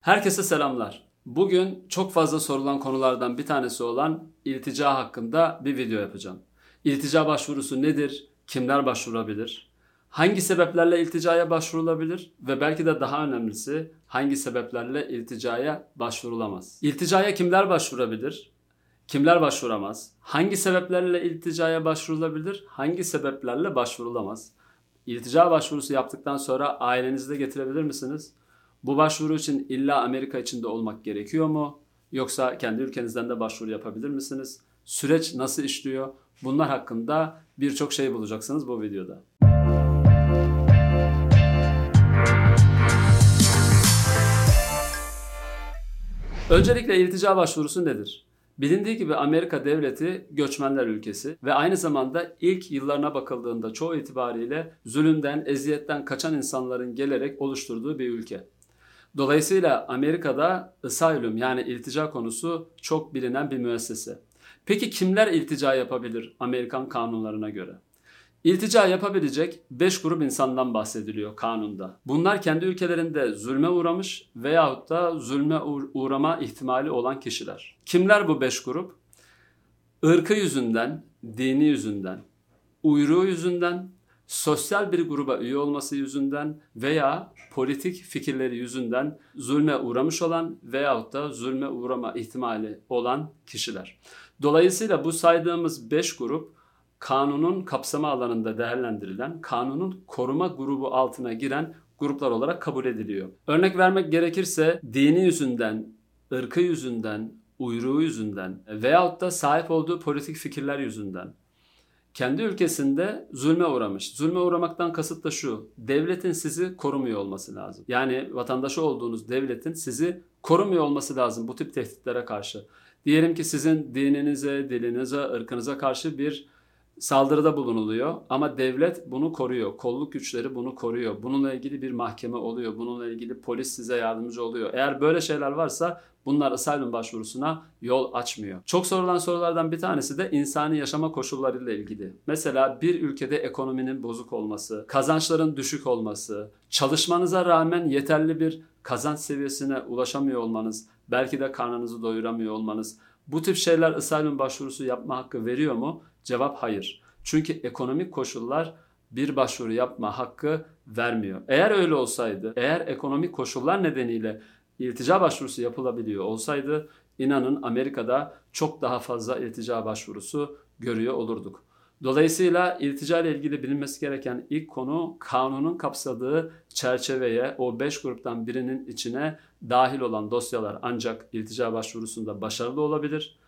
Herkese selamlar. Bugün çok fazla sorulan konulardan bir tanesi olan iltica hakkında bir video yapacağım. İltica başvurusu nedir? Kimler başvurabilir? Hangi sebeplerle ilticaya başvurulabilir? Ve belki de daha önemlisi hangi sebeplerle ilticaya başvurulamaz? İlticaya kimler başvurabilir? Kimler başvuramaz? Hangi sebeplerle ilticaya başvurulabilir? Hangi sebeplerle başvurulamaz? İltica başvurusu yaptıktan sonra ailenizi de getirebilir misiniz? Bu başvuru için illa Amerika içinde olmak gerekiyor mu? Yoksa kendi ülkenizden de başvuru yapabilir misiniz? Süreç nasıl işliyor? Bunlar hakkında birçok şey bulacaksınız bu videoda. Öncelikle iltica başvurusu nedir? Bilindiği gibi Amerika devleti göçmenler ülkesi ve aynı zamanda ilk yıllarına bakıldığında çoğu itibariyle zulümden, eziyetten kaçan insanların gelerek oluşturduğu bir ülke. Dolayısıyla Amerika'da asylum yani iltica konusu çok bilinen bir müessese. Peki kimler iltica yapabilir Amerikan kanunlarına göre? İltica yapabilecek 5 grup insandan bahsediliyor kanunda. Bunlar kendi ülkelerinde zulme uğramış veyahut da zulme uğrama ihtimali olan kişiler. Kimler bu 5 grup? Irkı yüzünden, dini yüzünden, uyruğu yüzünden, sosyal bir gruba üye olması yüzünden veya politik fikirleri yüzünden zulme uğramış olan veyahut da zulme uğrama ihtimali olan kişiler. Dolayısıyla bu saydığımız 5 grup kanunun kapsama alanında değerlendirilen, kanunun koruma grubu altına giren gruplar olarak kabul ediliyor. Örnek vermek gerekirse dini yüzünden, ırkı yüzünden, uyruğu yüzünden veyahut da sahip olduğu politik fikirler yüzünden kendi ülkesinde zulme uğramış. Zulme uğramaktan kasıt da şu. Devletin sizi korumuyor olması lazım. Yani vatandaşı olduğunuz devletin sizi korumuyor olması lazım bu tip tehditlere karşı. Diyelim ki sizin dininize, dilinize, ırkınıza karşı bir saldırıda bulunuluyor ama devlet bunu koruyor. Kolluk güçleri bunu koruyor. Bununla ilgili bir mahkeme oluyor. Bununla ilgili polis size yardımcı oluyor. Eğer böyle şeyler varsa bunlar asylum başvurusuna yol açmıyor. Çok sorulan sorulardan bir tanesi de insani yaşama koşullarıyla ilgili. Mesela bir ülkede ekonominin bozuk olması, kazançların düşük olması, çalışmanıza rağmen yeterli bir kazanç seviyesine ulaşamıyor olmanız, belki de karnınızı doyuramıyor olmanız. Bu tip şeyler asylum başvurusu yapma hakkı veriyor mu? Cevap hayır. Çünkü ekonomik koşullar bir başvuru yapma hakkı vermiyor. Eğer öyle olsaydı, eğer ekonomik koşullar nedeniyle iltica başvurusu yapılabiliyor olsaydı inanın Amerika'da çok daha fazla iltica başvurusu görüyor olurduk. Dolayısıyla iltica ile ilgili bilinmesi gereken ilk konu kanunun kapsadığı çerçeveye o 5 gruptan birinin içine dahil olan dosyalar ancak iltica başvurusunda başarılı olabilir.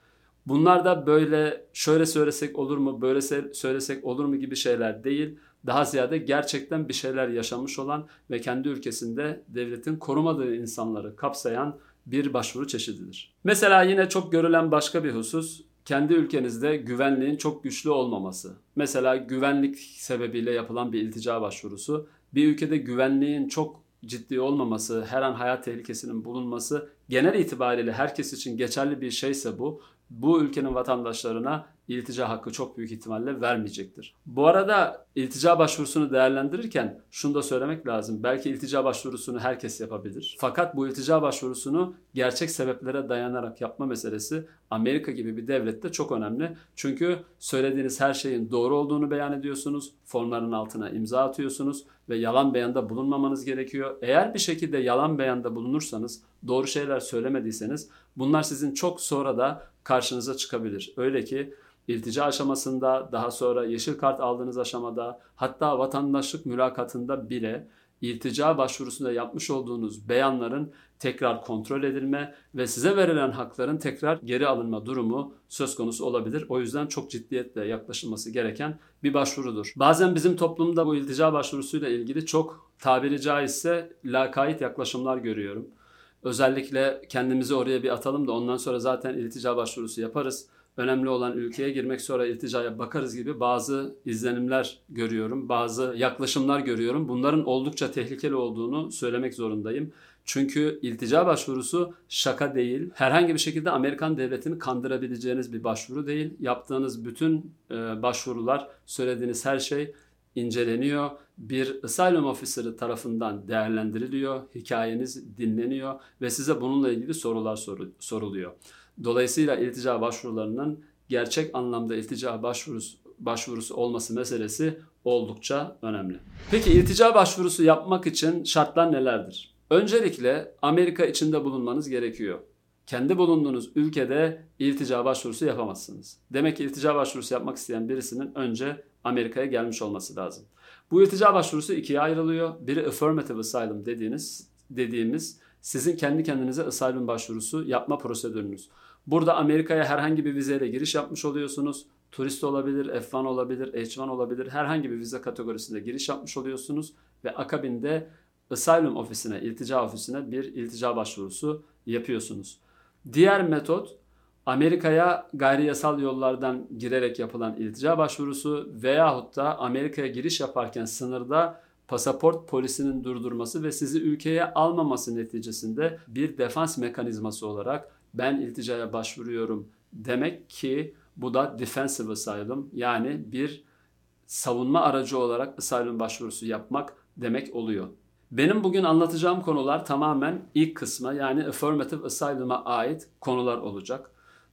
Bunlar da böyle şöyle söylesek olur mu, böyle söylesek olur mu gibi şeyler değil. Daha ziyade gerçekten bir şeyler yaşamış olan ve kendi ülkesinde devletin korumadığı insanları kapsayan bir başvuru çeşididir. Mesela yine çok görülen başka bir husus kendi ülkenizde güvenliğin çok güçlü olmaması. Mesela güvenlik sebebiyle yapılan bir iltica başvurusu. Bir ülkede güvenliğin çok ciddi olmaması, her an hayat tehlikesinin bulunması genel itibariyle herkes için geçerli bir şeyse bu bu ülkenin vatandaşlarına iltica hakkı çok büyük ihtimalle vermeyecektir. Bu arada iltica başvurusunu değerlendirirken şunu da söylemek lazım. Belki iltica başvurusunu herkes yapabilir. Fakat bu iltica başvurusunu gerçek sebeplere dayanarak yapma meselesi Amerika gibi bir devlette çok önemli. Çünkü söylediğiniz her şeyin doğru olduğunu beyan ediyorsunuz. Formların altına imza atıyorsunuz ve yalan beyanda bulunmamanız gerekiyor. Eğer bir şekilde yalan beyanda bulunursanız, doğru şeyler söylemediyseniz bunlar sizin çok sonra da karşınıza çıkabilir. Öyle ki iltica aşamasında, daha sonra yeşil kart aldığınız aşamada, hatta vatandaşlık mülakatında bile iltica başvurusunda yapmış olduğunuz beyanların tekrar kontrol edilme ve size verilen hakların tekrar geri alınma durumu söz konusu olabilir. O yüzden çok ciddiyetle yaklaşılması gereken bir başvurudur. Bazen bizim toplumda bu iltica başvurusuyla ilgili çok tabiri caizse lakayt yaklaşımlar görüyorum. Özellikle kendimizi oraya bir atalım da ondan sonra zaten iltica başvurusu yaparız. Önemli olan ülkeye girmek sonra ilticaya bakarız gibi bazı izlenimler görüyorum, bazı yaklaşımlar görüyorum. Bunların oldukça tehlikeli olduğunu söylemek zorundayım. Çünkü iltica başvurusu şaka değil. Herhangi bir şekilde Amerikan devletini kandırabileceğiniz bir başvuru değil. Yaptığınız bütün e, başvurular, söylediğiniz her şey inceleniyor. Bir asylum officer'ı tarafından değerlendiriliyor, hikayeniz dinleniyor ve size bununla ilgili sorular soru, soruluyor. Dolayısıyla iltica başvurularının gerçek anlamda iltica başvurusu, başvurusu olması meselesi oldukça önemli. Peki iltica başvurusu yapmak için şartlar nelerdir? Öncelikle Amerika içinde bulunmanız gerekiyor. Kendi bulunduğunuz ülkede iltica başvurusu yapamazsınız. Demek ki iltica başvurusu yapmak isteyen birisinin önce Amerika'ya gelmiş olması lazım. Bu iltica başvurusu ikiye ayrılıyor. Biri affirmative asylum dediğiniz dediğimiz sizin kendi kendinize asylum başvurusu yapma prosedürünüz. Burada Amerika'ya herhangi bir vizeyle giriş yapmış oluyorsunuz. Turist olabilir, F1 olabilir, H1 olabilir. Herhangi bir vize kategorisinde giriş yapmış oluyorsunuz ve akabinde asylum ofisine, iltica ofisine bir iltica başvurusu yapıyorsunuz. Diğer metot Amerika'ya gayri yasal yollardan girerek yapılan iltica başvurusu veyahut da Amerika'ya giriş yaparken sınırda pasaport polisinin durdurması ve sizi ülkeye almaması neticesinde bir defans mekanizması olarak ben ilticaya başvuruyorum demek ki bu da defensive asylum yani bir savunma aracı olarak asylum başvurusu yapmak demek oluyor. Benim bugün anlatacağım konular tamamen ilk kısma yani affirmative asylum'a ait konular olacak.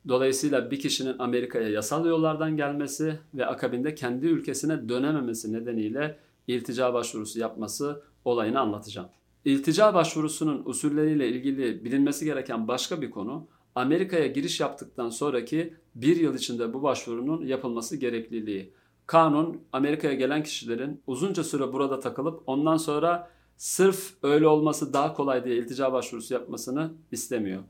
Dolayısıyla bir kişinin Amerika'ya yasal yollardan gelmesi ve akabinde kendi ülkesine dönememesi nedeniyle iltica başvurusu yapması olayını anlatacağım. İltica başvurusunun usulleriyle ilgili bilinmesi gereken başka bir konu Amerika'ya giriş yaptıktan sonraki bir yıl içinde bu başvurunun yapılması gerekliliği. Kanun Amerika'ya gelen kişilerin uzunca süre burada takılıp ondan sonra sırf öyle olması daha kolay diye iltica başvurusu yapmasını istemiyor.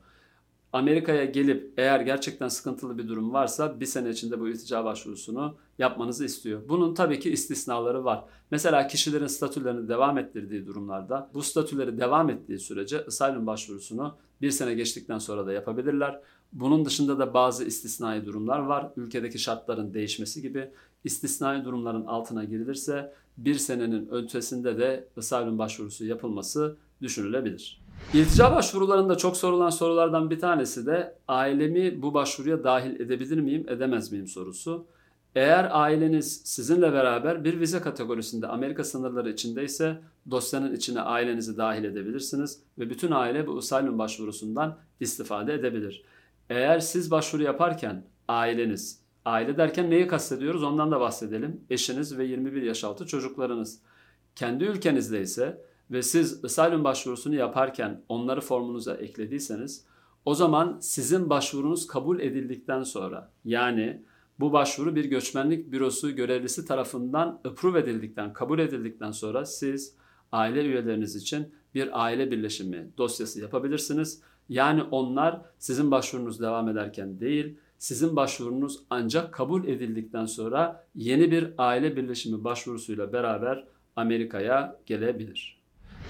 Amerika'ya gelip eğer gerçekten sıkıntılı bir durum varsa bir sene içinde bu iltica başvurusunu yapmanızı istiyor. Bunun tabii ki istisnaları var. Mesela kişilerin statülerini devam ettirdiği durumlarda bu statüleri devam ettiği sürece asylum başvurusunu bir sene geçtikten sonra da yapabilirler. Bunun dışında da bazı istisnai durumlar var. Ülkedeki şartların değişmesi gibi istisnai durumların altına girilirse bir senenin ötesinde de asylum başvurusu yapılması düşünülebilir. İltica başvurularında çok sorulan sorulardan bir tanesi de ailemi bu başvuruya dahil edebilir miyim, edemez miyim sorusu. Eğer aileniz sizinle beraber bir vize kategorisinde Amerika sınırları içindeyse dosyanın içine ailenizi dahil edebilirsiniz ve bütün aile bu asylum başvurusundan istifade edebilir. Eğer siz başvuru yaparken aileniz, aile derken neyi kastediyoruz ondan da bahsedelim. Eşiniz ve 21 yaş altı çocuklarınız. Kendi ülkenizde ise ve siz asylum başvurusunu yaparken onları formunuza eklediyseniz o zaman sizin başvurunuz kabul edildikten sonra yani bu başvuru bir göçmenlik bürosu görevlisi tarafından approve edildikten, kabul edildikten sonra siz aile üyeleriniz için bir aile birleşimi dosyası yapabilirsiniz. Yani onlar sizin başvurunuz devam ederken değil, sizin başvurunuz ancak kabul edildikten sonra yeni bir aile birleşimi başvurusuyla beraber Amerika'ya gelebilir.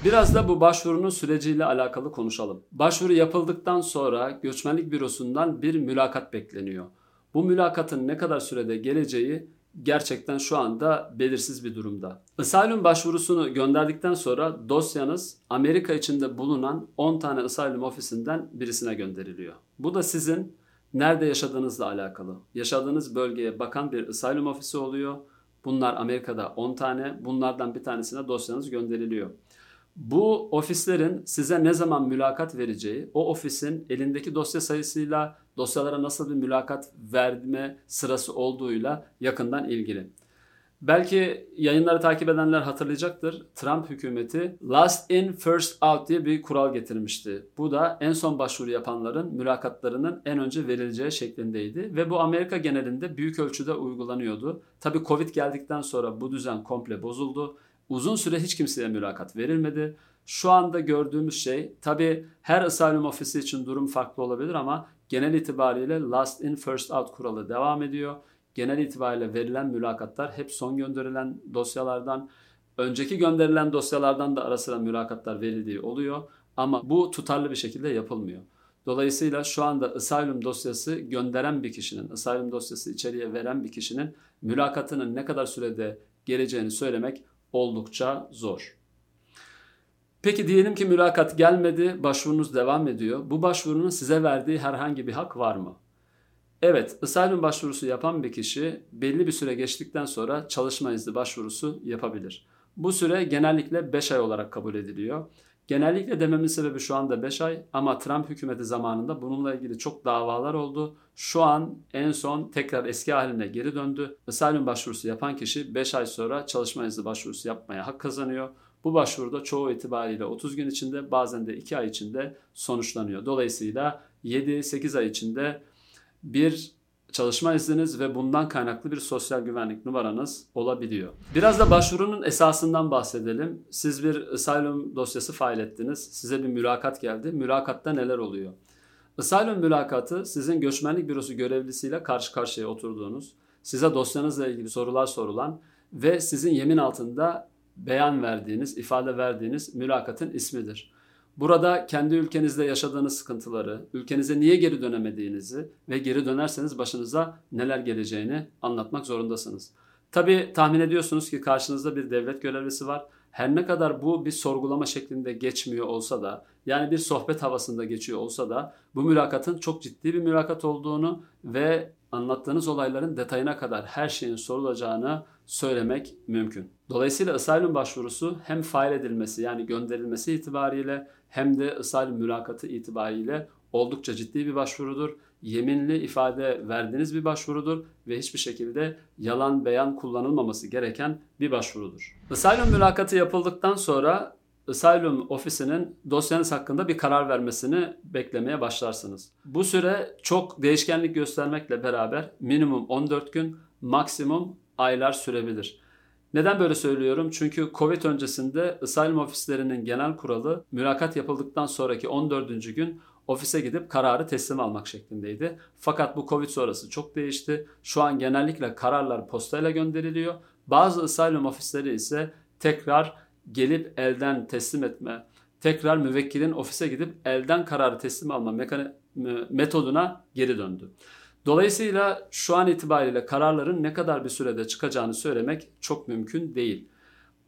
Biraz da bu başvurunun süreciyle alakalı konuşalım. Başvuru yapıldıktan sonra göçmenlik bürosundan bir mülakat bekleniyor. Bu mülakatın ne kadar sürede geleceği gerçekten şu anda belirsiz bir durumda. Asylum başvurusunu gönderdikten sonra dosyanız Amerika içinde bulunan 10 tane asylum ofisinden birisine gönderiliyor. Bu da sizin nerede yaşadığınızla alakalı. Yaşadığınız bölgeye bakan bir asylum ofisi oluyor. Bunlar Amerika'da 10 tane. Bunlardan bir tanesine dosyanız gönderiliyor. Bu ofislerin size ne zaman mülakat vereceği, o ofisin elindeki dosya sayısıyla dosyalara nasıl bir mülakat verme sırası olduğuyla yakından ilgili. Belki yayınları takip edenler hatırlayacaktır. Trump hükümeti last in first out diye bir kural getirmişti. Bu da en son başvuru yapanların mülakatlarının en önce verileceği şeklindeydi ve bu Amerika genelinde büyük ölçüde uygulanıyordu. Tabii Covid geldikten sonra bu düzen komple bozuldu Uzun süre hiç kimseye mülakat verilmedi. Şu anda gördüğümüz şey tabi her asylum ofisi için durum farklı olabilir ama genel itibariyle last in first out kuralı devam ediyor. Genel itibariyle verilen mülakatlar hep son gönderilen dosyalardan, önceki gönderilen dosyalardan da ara sıra mülakatlar verildiği oluyor. Ama bu tutarlı bir şekilde yapılmıyor. Dolayısıyla şu anda asylum dosyası gönderen bir kişinin, asylum dosyası içeriye veren bir kişinin mülakatının ne kadar sürede geleceğini söylemek oldukça zor. Peki diyelim ki mülakat gelmedi, başvurunuz devam ediyor. Bu başvurunun size verdiği herhangi bir hak var mı? Evet, asylum başvurusu yapan bir kişi belli bir süre geçtikten sonra çalışma izni başvurusu yapabilir. Bu süre genellikle 5 ay olarak kabul ediliyor. Genellikle dememin sebebi şu anda 5 ay ama Trump hükümeti zamanında bununla ilgili çok davalar oldu. Şu an en son tekrar eski haline geri döndü. Asylum başvurusu yapan kişi 5 ay sonra çalışma izni başvurusu yapmaya hak kazanıyor. Bu başvuruda çoğu itibariyle 30 gün içinde bazen de 2 ay içinde sonuçlanıyor. Dolayısıyla 7-8 ay içinde bir çalışma izniniz ve bundan kaynaklı bir sosyal güvenlik numaranız olabiliyor. Biraz da başvurunun esasından bahsedelim. Siz bir asylum dosyası fail ettiniz. Size bir mülakat geldi. Mülakatta neler oluyor? Asylum mülakatı sizin göçmenlik bürosu görevlisiyle karşı karşıya oturduğunuz, size dosyanızla ilgili sorular sorulan ve sizin yemin altında beyan verdiğiniz, ifade verdiğiniz mülakatın ismidir. Burada kendi ülkenizde yaşadığınız sıkıntıları, ülkenize niye geri dönemediğinizi ve geri dönerseniz başınıza neler geleceğini anlatmak zorundasınız. Tabi tahmin ediyorsunuz ki karşınızda bir devlet görevlisi var. Her ne kadar bu bir sorgulama şeklinde geçmiyor olsa da yani bir sohbet havasında geçiyor olsa da bu mülakatın çok ciddi bir mülakat olduğunu ve anlattığınız olayların detayına kadar her şeyin sorulacağını söylemek mümkün. Dolayısıyla asylum başvurusu hem fail edilmesi yani gönderilmesi itibariyle hem de asylum mülakatı itibariyle oldukça ciddi bir başvurudur. Yeminli ifade verdiğiniz bir başvurudur ve hiçbir şekilde yalan beyan kullanılmaması gereken bir başvurudur. Asylum mülakatı yapıldıktan sonra Asylum ofisinin dosyanız hakkında bir karar vermesini beklemeye başlarsınız. Bu süre çok değişkenlik göstermekle beraber minimum 14 gün, maksimum aylar sürebilir. Neden böyle söylüyorum? Çünkü Covid öncesinde asylum ofislerinin genel kuralı mülakat yapıldıktan sonraki 14. gün ofise gidip kararı teslim almak şeklindeydi. Fakat bu Covid sonrası çok değişti. Şu an genellikle kararlar postayla gönderiliyor. Bazı asylum ofisleri ise tekrar gelip elden teslim etme, tekrar müvekkilin ofise gidip elden kararı teslim alma metoduna geri döndü. Dolayısıyla şu an itibariyle kararların ne kadar bir sürede çıkacağını söylemek çok mümkün değil.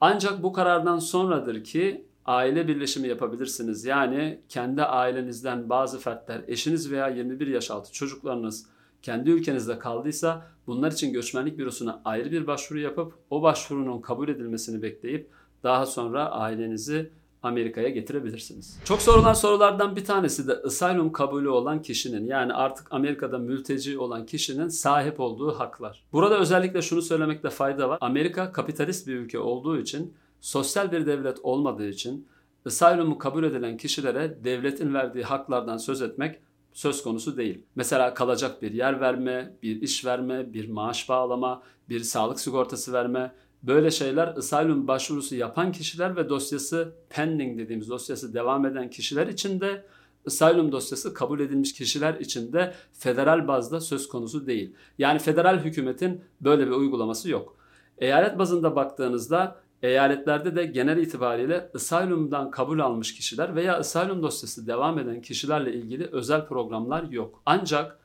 Ancak bu karardan sonradır ki aile birleşimi yapabilirsiniz. Yani kendi ailenizden bazı fertler, eşiniz veya 21 yaş altı çocuklarınız kendi ülkenizde kaldıysa bunlar için göçmenlik bürosuna ayrı bir başvuru yapıp o başvurunun kabul edilmesini bekleyip daha sonra ailenizi Amerika'ya getirebilirsiniz. Çok sorulan sorulardan bir tanesi de asylum kabulü olan kişinin yani artık Amerika'da mülteci olan kişinin sahip olduğu haklar. Burada özellikle şunu söylemekte fayda var. Amerika kapitalist bir ülke olduğu için, sosyal bir devlet olmadığı için asylum'u kabul edilen kişilere devletin verdiği haklardan söz etmek söz konusu değil. Mesela kalacak bir yer verme, bir iş verme, bir maaş bağlama, bir sağlık sigortası verme, Böyle şeyler asylum başvurusu yapan kişiler ve dosyası pending dediğimiz dosyası devam eden kişiler için de asylum dosyası kabul edilmiş kişiler için de federal bazda söz konusu değil. Yani federal hükümetin böyle bir uygulaması yok. Eyalet bazında baktığınızda eyaletlerde de genel itibariyle asylumdan kabul almış kişiler veya asylum dosyası devam eden kişilerle ilgili özel programlar yok. Ancak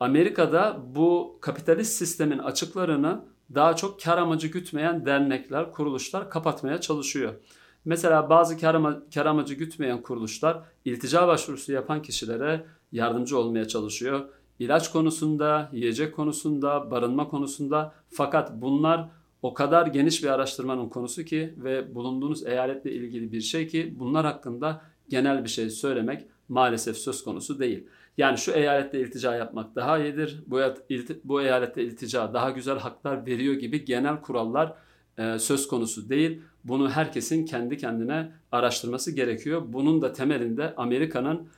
Amerika'da bu kapitalist sistemin açıklarını daha çok kar amacı gütmeyen dernekler, kuruluşlar kapatmaya çalışıyor. Mesela bazı kar, ama, kar amacı gütmeyen kuruluşlar iltica başvurusu yapan kişilere yardımcı olmaya çalışıyor. İlaç konusunda, yiyecek konusunda, barınma konusunda fakat bunlar o kadar geniş bir araştırmanın konusu ki ve bulunduğunuz eyaletle ilgili bir şey ki bunlar hakkında genel bir şey söylemek maalesef söz konusu değil. Yani şu eyalette iltica yapmak daha iyidir, bu, bu eyalette iltica daha güzel haklar veriyor gibi genel kurallar e, söz konusu değil. Bunu herkesin kendi kendine araştırması gerekiyor. Bunun da temelinde Amerika'nın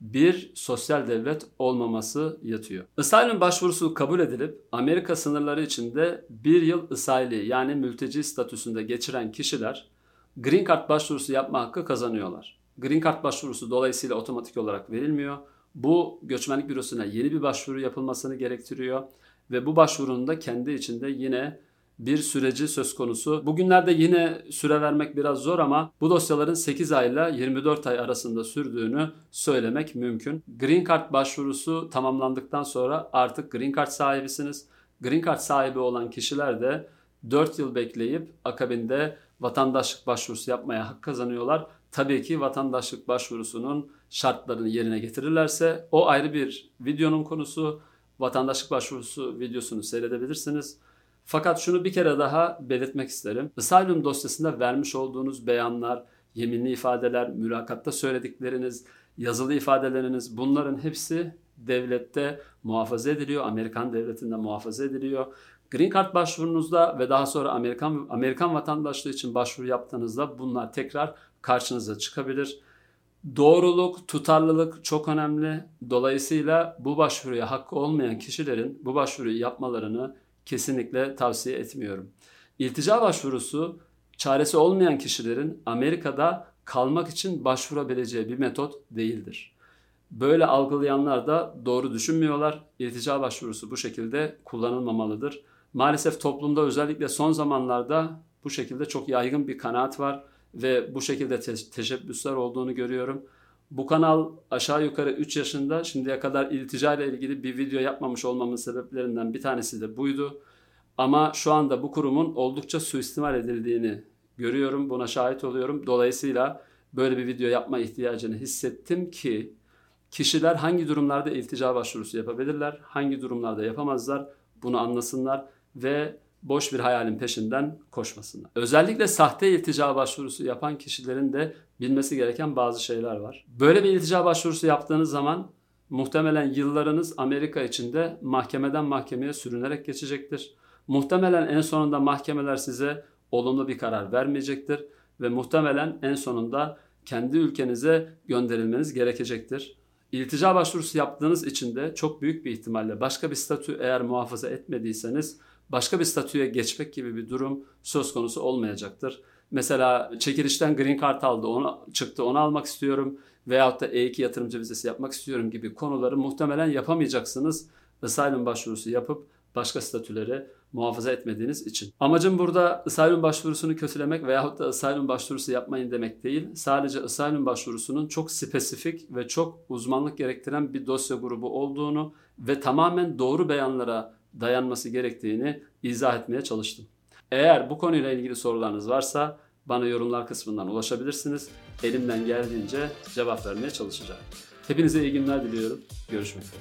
bir sosyal devlet olmaması yatıyor. Asylum başvurusu kabul edilip Amerika sınırları içinde bir yıl ısayli yani mülteci statüsünde geçiren kişiler Green Card başvurusu yapma hakkı kazanıyorlar. Green Card başvurusu dolayısıyla otomatik olarak verilmiyor. Bu göçmenlik bürosuna yeni bir başvuru yapılmasını gerektiriyor ve bu başvurunun da kendi içinde yine bir süreci söz konusu. Bugünlerde yine süre vermek biraz zor ama bu dosyaların 8 ay ile 24 ay arasında sürdüğünü söylemek mümkün. Green Card başvurusu tamamlandıktan sonra artık Green Card sahibisiniz. Green Card sahibi olan kişiler de 4 yıl bekleyip akabinde vatandaşlık başvurusu yapmaya hak kazanıyorlar. Tabii ki vatandaşlık başvurusunun şartlarını yerine getirirlerse o ayrı bir videonun konusu. Vatandaşlık başvurusu videosunu seyredebilirsiniz. Fakat şunu bir kere daha belirtmek isterim. Asylum dosyasında vermiş olduğunuz beyanlar, yeminli ifadeler, mülakatta söyledikleriniz, yazılı ifadeleriniz bunların hepsi devlette muhafaza ediliyor. Amerikan devletinde muhafaza ediliyor. Green Card başvurunuzda ve daha sonra Amerikan Amerikan vatandaşlığı için başvuru yaptığınızda bunlar tekrar karşınıza çıkabilir. Doğruluk, tutarlılık çok önemli. Dolayısıyla bu başvuruya hakkı olmayan kişilerin bu başvuruyu yapmalarını kesinlikle tavsiye etmiyorum. İltica başvurusu çaresi olmayan kişilerin Amerika'da kalmak için başvurabileceği bir metot değildir. Böyle algılayanlar da doğru düşünmüyorlar. İltica başvurusu bu şekilde kullanılmamalıdır. Maalesef toplumda özellikle son zamanlarda bu şekilde çok yaygın bir kanaat var ve bu şekilde te- teşebbüsler olduğunu görüyorum. Bu kanal aşağı yukarı 3 yaşında şimdiye kadar iltica ile ilgili bir video yapmamış olmamın sebeplerinden bir tanesi de buydu. Ama şu anda bu kurumun oldukça suistimal edildiğini görüyorum, buna şahit oluyorum. Dolayısıyla böyle bir video yapma ihtiyacını hissettim ki kişiler hangi durumlarda iltica başvurusu yapabilirler, hangi durumlarda yapamazlar bunu anlasınlar ve boş bir hayalin peşinden koşmasınlar. Özellikle sahte iltica başvurusu yapan kişilerin de bilmesi gereken bazı şeyler var. Böyle bir iltica başvurusu yaptığınız zaman muhtemelen yıllarınız Amerika içinde mahkemeden mahkemeye sürünerek geçecektir. Muhtemelen en sonunda mahkemeler size olumlu bir karar vermeyecektir ve muhtemelen en sonunda kendi ülkenize gönderilmeniz gerekecektir. İltica başvurusu yaptığınız için de çok büyük bir ihtimalle başka bir statü eğer muhafaza etmediyseniz başka bir statüye geçmek gibi bir durum söz konusu olmayacaktır. Mesela çekilişten green card aldı, onu çıktı, onu almak istiyorum veyahut da E2 yatırımcı vizesi yapmak istiyorum gibi konuları muhtemelen yapamayacaksınız. Asylum başvurusu yapıp başka statüleri muhafaza etmediğiniz için. Amacım burada asylum başvurusunu kötülemek veyahut da asylum başvurusu yapmayın demek değil. Sadece asylum başvurusunun çok spesifik ve çok uzmanlık gerektiren bir dosya grubu olduğunu ve tamamen doğru beyanlara dayanması gerektiğini izah etmeye çalıştım. Eğer bu konuyla ilgili sorularınız varsa bana yorumlar kısmından ulaşabilirsiniz. Elimden geldiğince cevap vermeye çalışacağım. Hepinize iyi günler diliyorum. Görüşmek üzere.